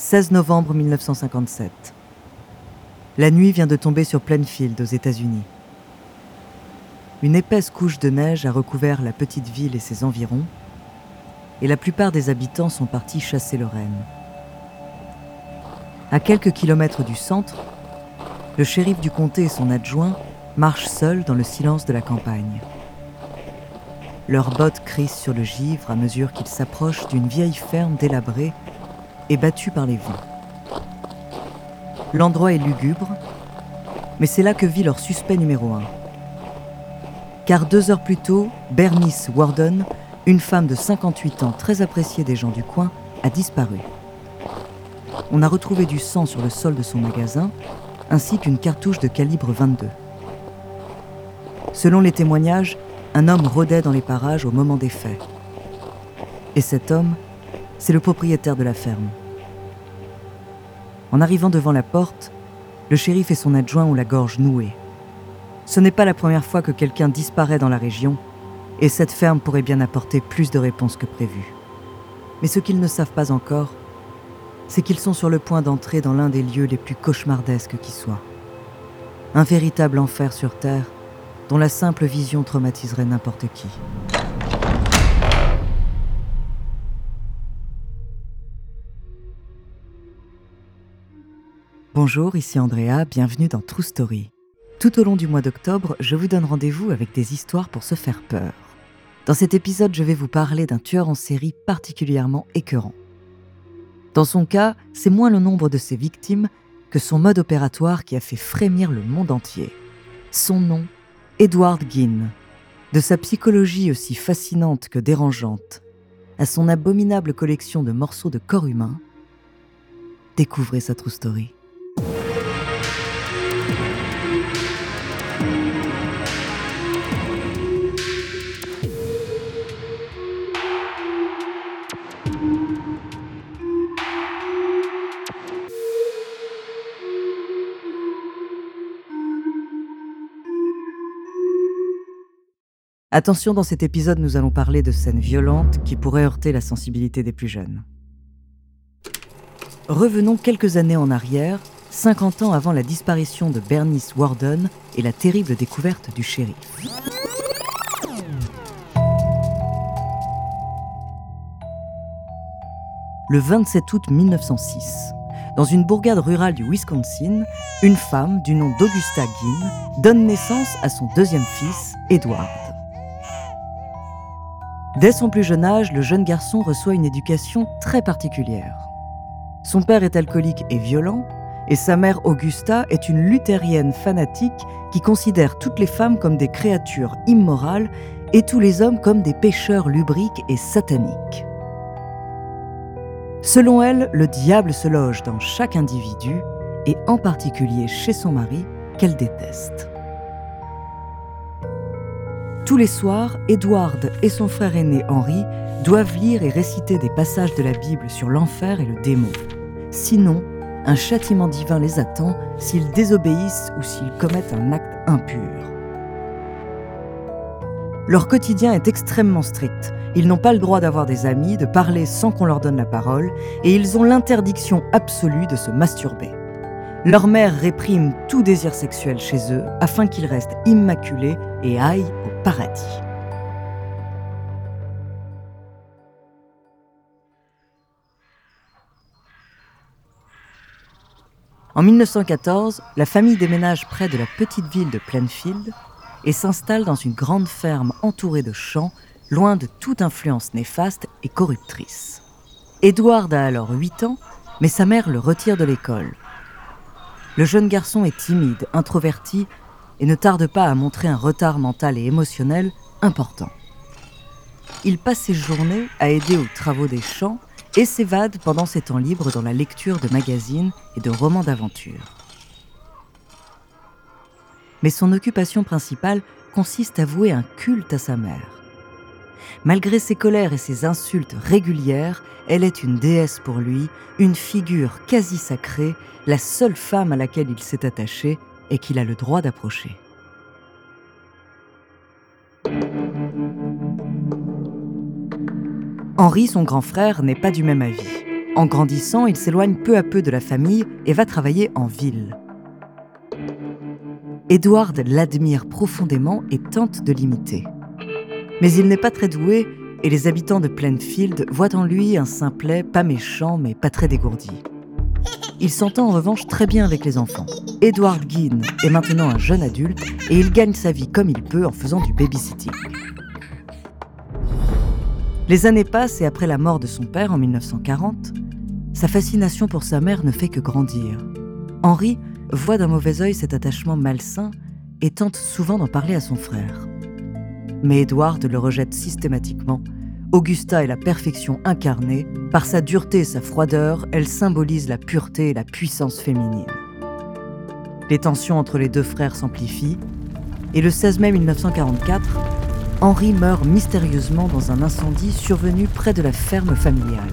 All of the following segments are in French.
16 novembre 1957. La nuit vient de tomber sur Plainfield aux États-Unis. Une épaisse couche de neige a recouvert la petite ville et ses environs, et la plupart des habitants sont partis chasser le renne. À quelques kilomètres du centre, le shérif du comté et son adjoint marchent seuls dans le silence de la campagne. Leurs bottes crissent sur le givre à mesure qu'ils s'approchent d'une vieille ferme délabrée et battue par les vents. L'endroit est lugubre, mais c'est là que vit leur suspect numéro un. Car deux heures plus tôt, Bernice Warden, une femme de 58 ans très appréciée des gens du coin, a disparu. On a retrouvé du sang sur le sol de son magasin, ainsi qu'une cartouche de calibre 22. Selon les témoignages, un homme rôdait dans les parages au moment des faits. Et cet homme, c'est le propriétaire de la ferme. En arrivant devant la porte, le shérif et son adjoint ont la gorge nouée. Ce n'est pas la première fois que quelqu'un disparaît dans la région, et cette ferme pourrait bien apporter plus de réponses que prévu. Mais ce qu'ils ne savent pas encore, c'est qu'ils sont sur le point d'entrer dans l'un des lieux les plus cauchemardesques qui soient. Un véritable enfer sur Terre dont la simple vision traumatiserait n'importe qui. Bonjour, ici Andrea, bienvenue dans True Story. Tout au long du mois d'octobre, je vous donne rendez-vous avec des histoires pour se faire peur. Dans cet épisode, je vais vous parler d'un tueur en série particulièrement écœurant. Dans son cas, c'est moins le nombre de ses victimes que son mode opératoire qui a fait frémir le monde entier. Son nom, Edward Ginn. De sa psychologie aussi fascinante que dérangeante, à son abominable collection de morceaux de corps humain, découvrez sa true story. Attention, dans cet épisode, nous allons parler de scènes violentes qui pourraient heurter la sensibilité des plus jeunes. Revenons quelques années en arrière, 50 ans avant la disparition de Bernice Warden et la terrible découverte du shérif. Le 27 août 1906, dans une bourgade rurale du Wisconsin, une femme du nom d'Augusta Ginn donne naissance à son deuxième fils, Edward. Dès son plus jeune âge, le jeune garçon reçoit une éducation très particulière. Son père est alcoolique et violent, et sa mère Augusta est une luthérienne fanatique qui considère toutes les femmes comme des créatures immorales et tous les hommes comme des pécheurs lubriques et sataniques. Selon elle, le diable se loge dans chaque individu, et en particulier chez son mari, qu'elle déteste. Tous les soirs, Edward et son frère aîné Henri doivent lire et réciter des passages de la Bible sur l'enfer et le démon. Sinon, un châtiment divin les attend s'ils désobéissent ou s'ils commettent un acte impur. Leur quotidien est extrêmement strict. Ils n'ont pas le droit d'avoir des amis, de parler sans qu'on leur donne la parole, et ils ont l'interdiction absolue de se masturber. Leur mère réprime tout désir sexuel chez eux afin qu'ils restent immaculés et aillent au paradis. En 1914, la famille déménage près de la petite ville de Plainfield et s'installe dans une grande ferme entourée de champs, loin de toute influence néfaste et corruptrice. Edward a alors 8 ans, mais sa mère le retire de l'école le jeune garçon est timide, introverti et ne tarde pas à montrer un retard mental et émotionnel important. Il passe ses journées à aider aux travaux des champs et s'évade pendant ses temps libres dans la lecture de magazines et de romans d'aventure. Mais son occupation principale consiste à vouer un culte à sa mère. Malgré ses colères et ses insultes régulières, elle est une déesse pour lui, une figure quasi sacrée, la seule femme à laquelle il s'est attaché et qu'il a le droit d'approcher. Henri, son grand frère, n'est pas du même avis. En grandissant, il s'éloigne peu à peu de la famille et va travailler en ville. Edward l'admire profondément et tente de l'imiter. Mais il n'est pas très doué et les habitants de Plainfield voient en lui un simplet pas méchant mais pas très dégourdi. Il s'entend en revanche très bien avec les enfants. Edward Gein est maintenant un jeune adulte et il gagne sa vie comme il peut en faisant du babysitting. Les années passent et après la mort de son père en 1940, sa fascination pour sa mère ne fait que grandir. Henry voit d'un mauvais œil cet attachement malsain et tente souvent d'en parler à son frère. Mais Edward le rejette systématiquement. Augusta est la perfection incarnée. Par sa dureté et sa froideur, elle symbolise la pureté et la puissance féminine. Les tensions entre les deux frères s'amplifient, et le 16 mai 1944, Henri meurt mystérieusement dans un incendie survenu près de la ferme familiale.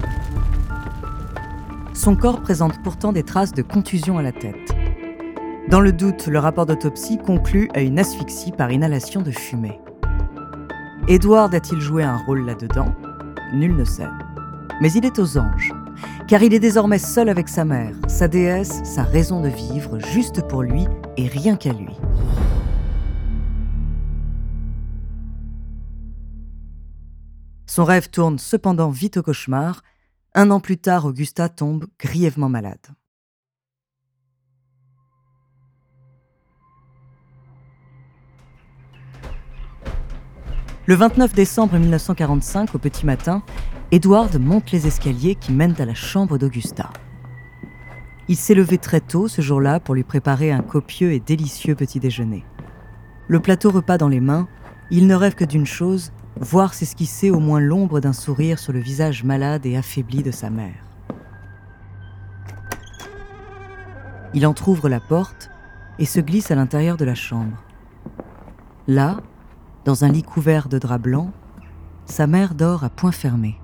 Son corps présente pourtant des traces de contusion à la tête. Dans le doute, le rapport d'autopsie conclut à une asphyxie par inhalation de fumée. Edward a-t-il joué un rôle là-dedans? Nul ne sait. Mais il est aux anges, car il est désormais seul avec sa mère, sa déesse, sa raison de vivre, juste pour lui et rien qu'à lui. Son rêve tourne cependant vite au cauchemar. Un an plus tard, Augusta tombe grièvement malade. Le 29 décembre 1945, au petit matin, Edward monte les escaliers qui mènent à la chambre d'Augusta. Il s'est levé très tôt ce jour-là pour lui préparer un copieux et délicieux petit déjeuner. Le plateau repas dans les mains, il ne rêve que d'une chose, voir s'esquisser au moins l'ombre d'un sourire sur le visage malade et affaibli de sa mère. Il entr'ouvre la porte et se glisse à l'intérieur de la chambre. Là, dans un lit couvert de drap blanc, sa mère dort à point fermé.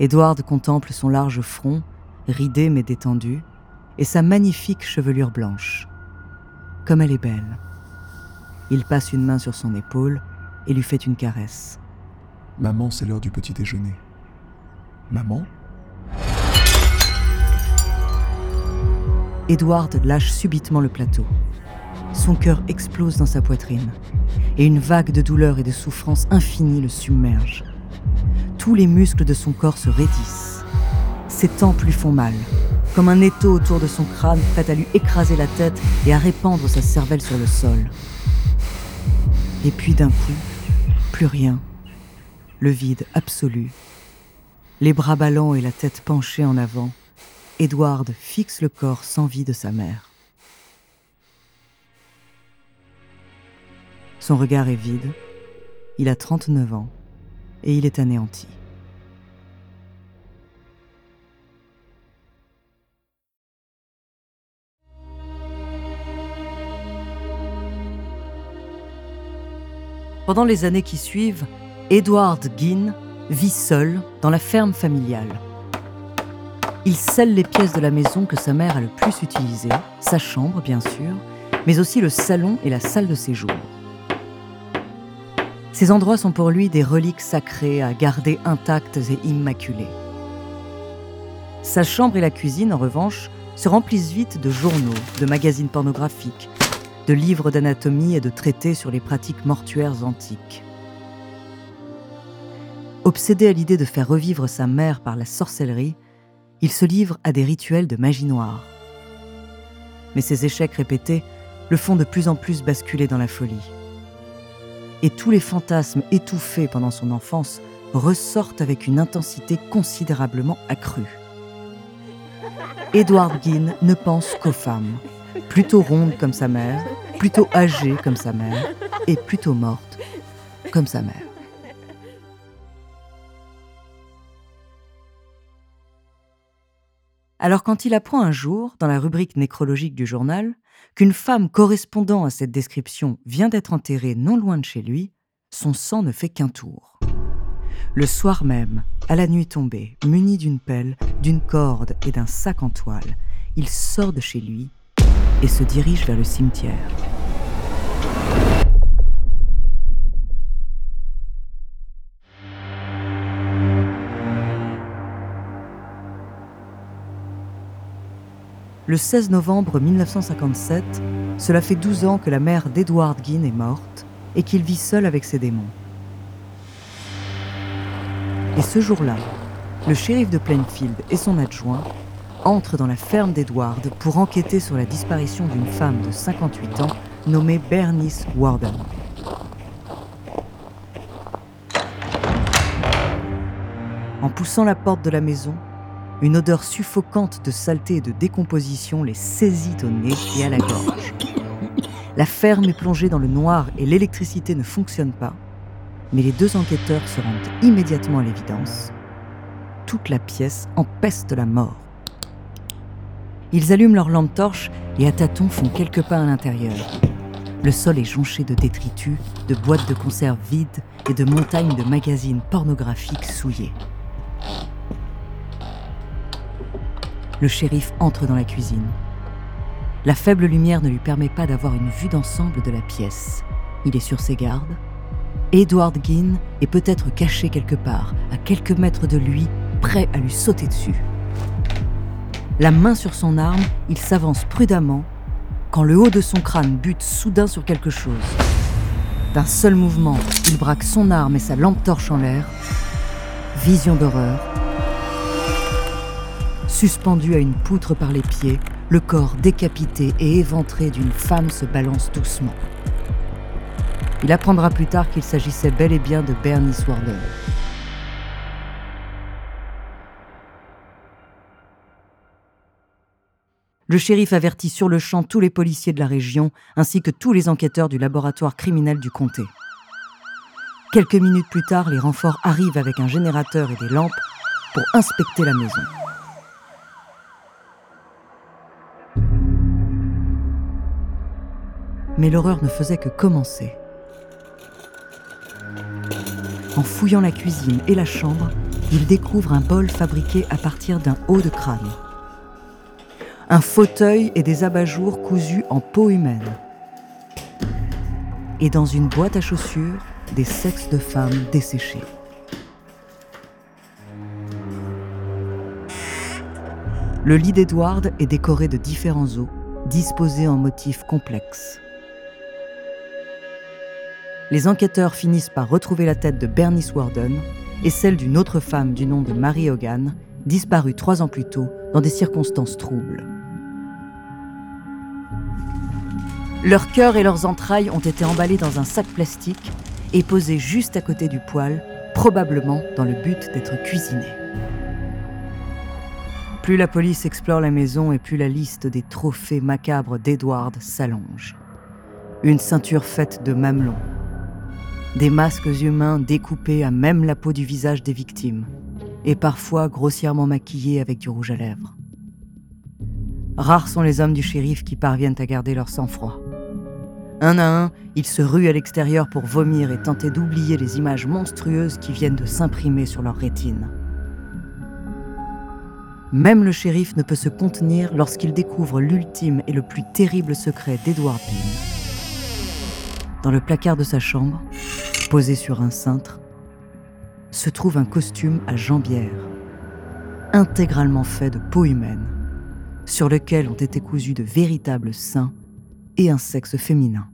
Edward contemple son large front, ridé mais détendu, et sa magnifique chevelure blanche. Comme elle est belle. Il passe une main sur son épaule et lui fait une caresse. Maman, c'est l'heure du petit déjeuner. Maman? Edward lâche subitement le plateau. Son cœur explose dans sa poitrine et une vague de douleur et de souffrance infinie le submerge. Tous les muscles de son corps se raidissent. Ses tempes lui font mal, comme un étau autour de son crâne prêt à lui écraser la tête et à répandre sa cervelle sur le sol. Et puis d'un coup, plus rien. Le vide absolu. Les bras ballants et la tête penchée en avant, Edward fixe le corps sans vie de sa mère. Son regard est vide, il a 39 ans et il est anéanti. Pendant les années qui suivent, Edward Ginn vit seul dans la ferme familiale. Il scelle les pièces de la maison que sa mère a le plus utilisées, sa chambre bien sûr, mais aussi le salon et la salle de séjour. Ces endroits sont pour lui des reliques sacrées à garder intactes et immaculées. Sa chambre et la cuisine, en revanche, se remplissent vite de journaux, de magazines pornographiques, de livres d'anatomie et de traités sur les pratiques mortuaires antiques. Obsédé à l'idée de faire revivre sa mère par la sorcellerie, il se livre à des rituels de magie noire. Mais ses échecs répétés le font de plus en plus basculer dans la folie et tous les fantasmes étouffés pendant son enfance ressortent avec une intensité considérablement accrue. Edward Ginn ne pense qu'aux femmes, plutôt rondes comme sa mère, plutôt âgées comme sa mère, et plutôt mortes comme sa mère. Alors quand il apprend un jour, dans la rubrique nécrologique du journal, qu'une femme correspondant à cette description vient d'être enterrée non loin de chez lui, son sang ne fait qu'un tour. Le soir même, à la nuit tombée, muni d'une pelle, d'une corde et d'un sac en toile, il sort de chez lui et se dirige vers le cimetière. Le 16 novembre 1957, cela fait 12 ans que la mère d'Edward Ginn est morte et qu'il vit seul avec ses démons. Et ce jour-là, le shérif de Plainfield et son adjoint entrent dans la ferme d'Edward pour enquêter sur la disparition d'une femme de 58 ans nommée Bernice Warden. En poussant la porte de la maison, une odeur suffocante de saleté et de décomposition les saisit au nez et à la gorge. La ferme est plongée dans le noir et l'électricité ne fonctionne pas, mais les deux enquêteurs se rendent immédiatement à l'évidence. Toute la pièce empeste la mort. Ils allument leur lampe torche et à tâtons font quelques pas à l'intérieur. Le sol est jonché de détritus, de boîtes de conserve vides et de montagnes de magazines pornographiques souillés. Le shérif entre dans la cuisine. La faible lumière ne lui permet pas d'avoir une vue d'ensemble de la pièce. Il est sur ses gardes. Edward Ginn est peut-être caché quelque part, à quelques mètres de lui, prêt à lui sauter dessus. La main sur son arme, il s'avance prudemment quand le haut de son crâne bute soudain sur quelque chose. D'un seul mouvement, il braque son arme et sa lampe torche en l'air. Vision d'horreur, Suspendu à une poutre par les pieds, le corps décapité et éventré d'une femme se balance doucement. Il apprendra plus tard qu'il s'agissait bel et bien de Bernice Warden. Le shérif avertit sur le champ tous les policiers de la région ainsi que tous les enquêteurs du laboratoire criminel du comté. Quelques minutes plus tard, les renforts arrivent avec un générateur et des lampes pour inspecter la maison. Mais l'horreur ne faisait que commencer. En fouillant la cuisine et la chambre, il découvre un bol fabriqué à partir d'un haut de crâne. Un fauteuil et des abat-jours cousus en peau humaine. Et dans une boîte à chaussures, des sexes de femmes desséchés. Le lit d'Edward est décoré de différents os, disposés en motifs complexes les enquêteurs finissent par retrouver la tête de Bernice Warden et celle d'une autre femme du nom de Mary Hogan, disparue trois ans plus tôt dans des circonstances troubles. Leurs cœurs et leurs entrailles ont été emballés dans un sac plastique et posés juste à côté du poêle, probablement dans le but d'être cuisinés. Plus la police explore la maison et plus la liste des trophées macabres d'Edward s'allonge. Une ceinture faite de mamelons, des masques humains découpés à même la peau du visage des victimes, et parfois grossièrement maquillés avec du rouge à lèvres. Rares sont les hommes du shérif qui parviennent à garder leur sang-froid. Un à un, ils se ruent à l'extérieur pour vomir et tenter d'oublier les images monstrueuses qui viennent de s'imprimer sur leur rétine. Même le shérif ne peut se contenir lorsqu'il découvre l'ultime et le plus terrible secret d'Edward Bean. Dans le placard de sa chambre, Posé sur un cintre, se trouve un costume à jambières, intégralement fait de peau humaine, sur lequel ont été cousus de véritables seins et un sexe féminin.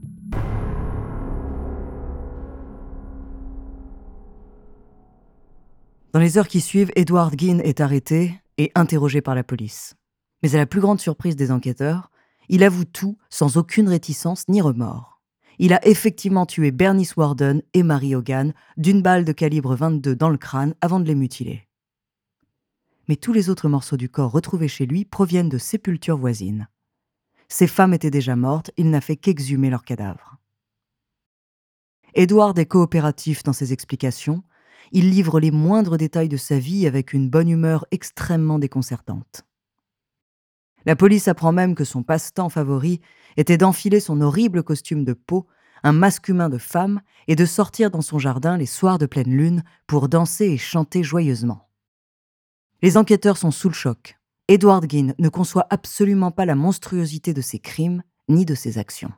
Dans les heures qui suivent, Edward Ginn est arrêté et interrogé par la police. Mais à la plus grande surprise des enquêteurs, il avoue tout sans aucune réticence ni remords il a effectivement tué Bernice Warden et Mary Hogan d'une balle de calibre 22 dans le crâne avant de les mutiler. Mais tous les autres morceaux du corps retrouvés chez lui proviennent de sépultures voisines. Ces femmes étaient déjà mortes, il n'a fait qu'exhumer leurs cadavres. Edward est coopératif dans ses explications, il livre les moindres détails de sa vie avec une bonne humeur extrêmement déconcertante. La police apprend même que son passe-temps favori était d'enfiler son horrible costume de peau, un masque humain de femme, et de sortir dans son jardin les soirs de pleine lune pour danser et chanter joyeusement. Les enquêteurs sont sous le choc. Edward Ginn ne conçoit absolument pas la monstruosité de ses crimes ni de ses actions.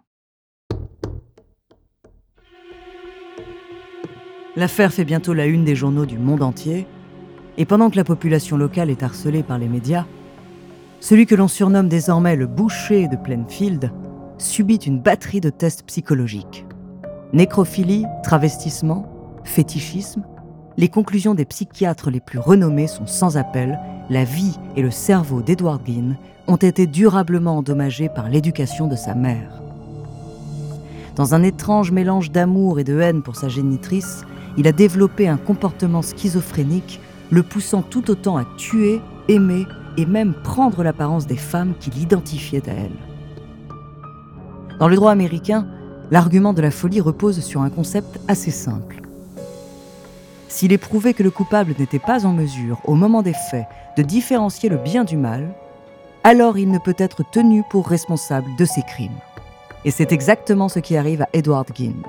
L'affaire fait bientôt la une des journaux du monde entier, et pendant que la population locale est harcelée par les médias, celui que l'on surnomme désormais le boucher de Plainfield, subit une batterie de tests psychologiques. Nécrophilie, travestissement, fétichisme, les conclusions des psychiatres les plus renommés sont sans appel. La vie et le cerveau d'Edward Ginn ont été durablement endommagés par l'éducation de sa mère. Dans un étrange mélange d'amour et de haine pour sa génitrice, il a développé un comportement schizophrénique, le poussant tout autant à tuer, aimer et même prendre l'apparence des femmes qu'il identifiait à elle. Dans le droit américain, l'argument de la folie repose sur un concept assez simple. S'il est prouvé que le coupable n'était pas en mesure, au moment des faits, de différencier le bien du mal, alors il ne peut être tenu pour responsable de ses crimes. Et c'est exactement ce qui arrive à Edward Ginn,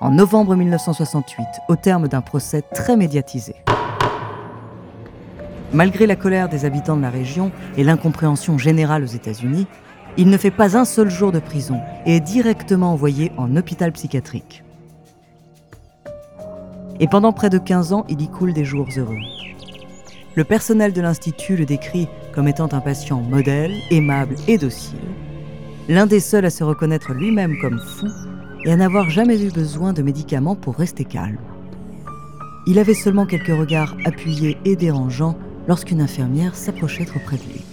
en novembre 1968, au terme d'un procès très médiatisé. Malgré la colère des habitants de la région et l'incompréhension générale aux États-Unis, il ne fait pas un seul jour de prison et est directement envoyé en hôpital psychiatrique. Et pendant près de 15 ans, il y coule des jours heureux. Le personnel de l'Institut le décrit comme étant un patient modèle, aimable et docile, l'un des seuls à se reconnaître lui-même comme fou et à n'avoir jamais eu besoin de médicaments pour rester calme. Il avait seulement quelques regards appuyés et dérangeants lorsqu'une infirmière s'approchait trop près de lui.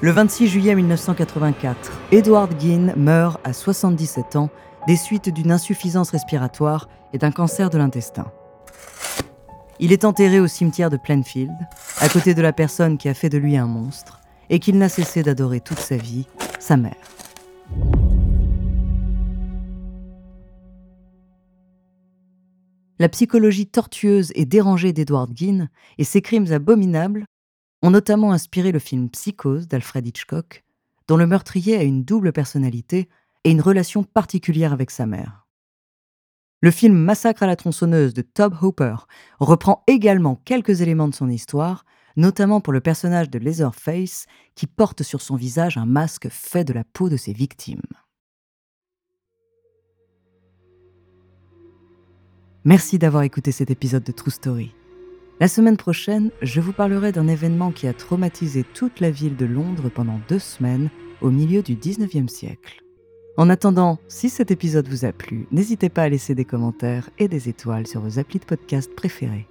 Le 26 juillet 1984, Edward Ginn meurt à 77 ans des suites d'une insuffisance respiratoire et d'un cancer de l'intestin. Il est enterré au cimetière de Plainfield, à côté de la personne qui a fait de lui un monstre et qu'il n'a cessé d'adorer toute sa vie, sa mère. La psychologie tortueuse et dérangée d'Edward Ginn et ses crimes abominables ont notamment inspiré le film Psychose d'Alfred Hitchcock, dont le meurtrier a une double personnalité et une relation particulière avec sa mère. Le film Massacre à la tronçonneuse de Tob Hooper reprend également quelques éléments de son histoire, notamment pour le personnage de Leatherface qui porte sur son visage un masque fait de la peau de ses victimes. Merci d'avoir écouté cet épisode de True Story. La semaine prochaine, je vous parlerai d'un événement qui a traumatisé toute la ville de Londres pendant deux semaines au milieu du 19e siècle. En attendant, si cet épisode vous a plu, n'hésitez pas à laisser des commentaires et des étoiles sur vos applis de podcast préférés.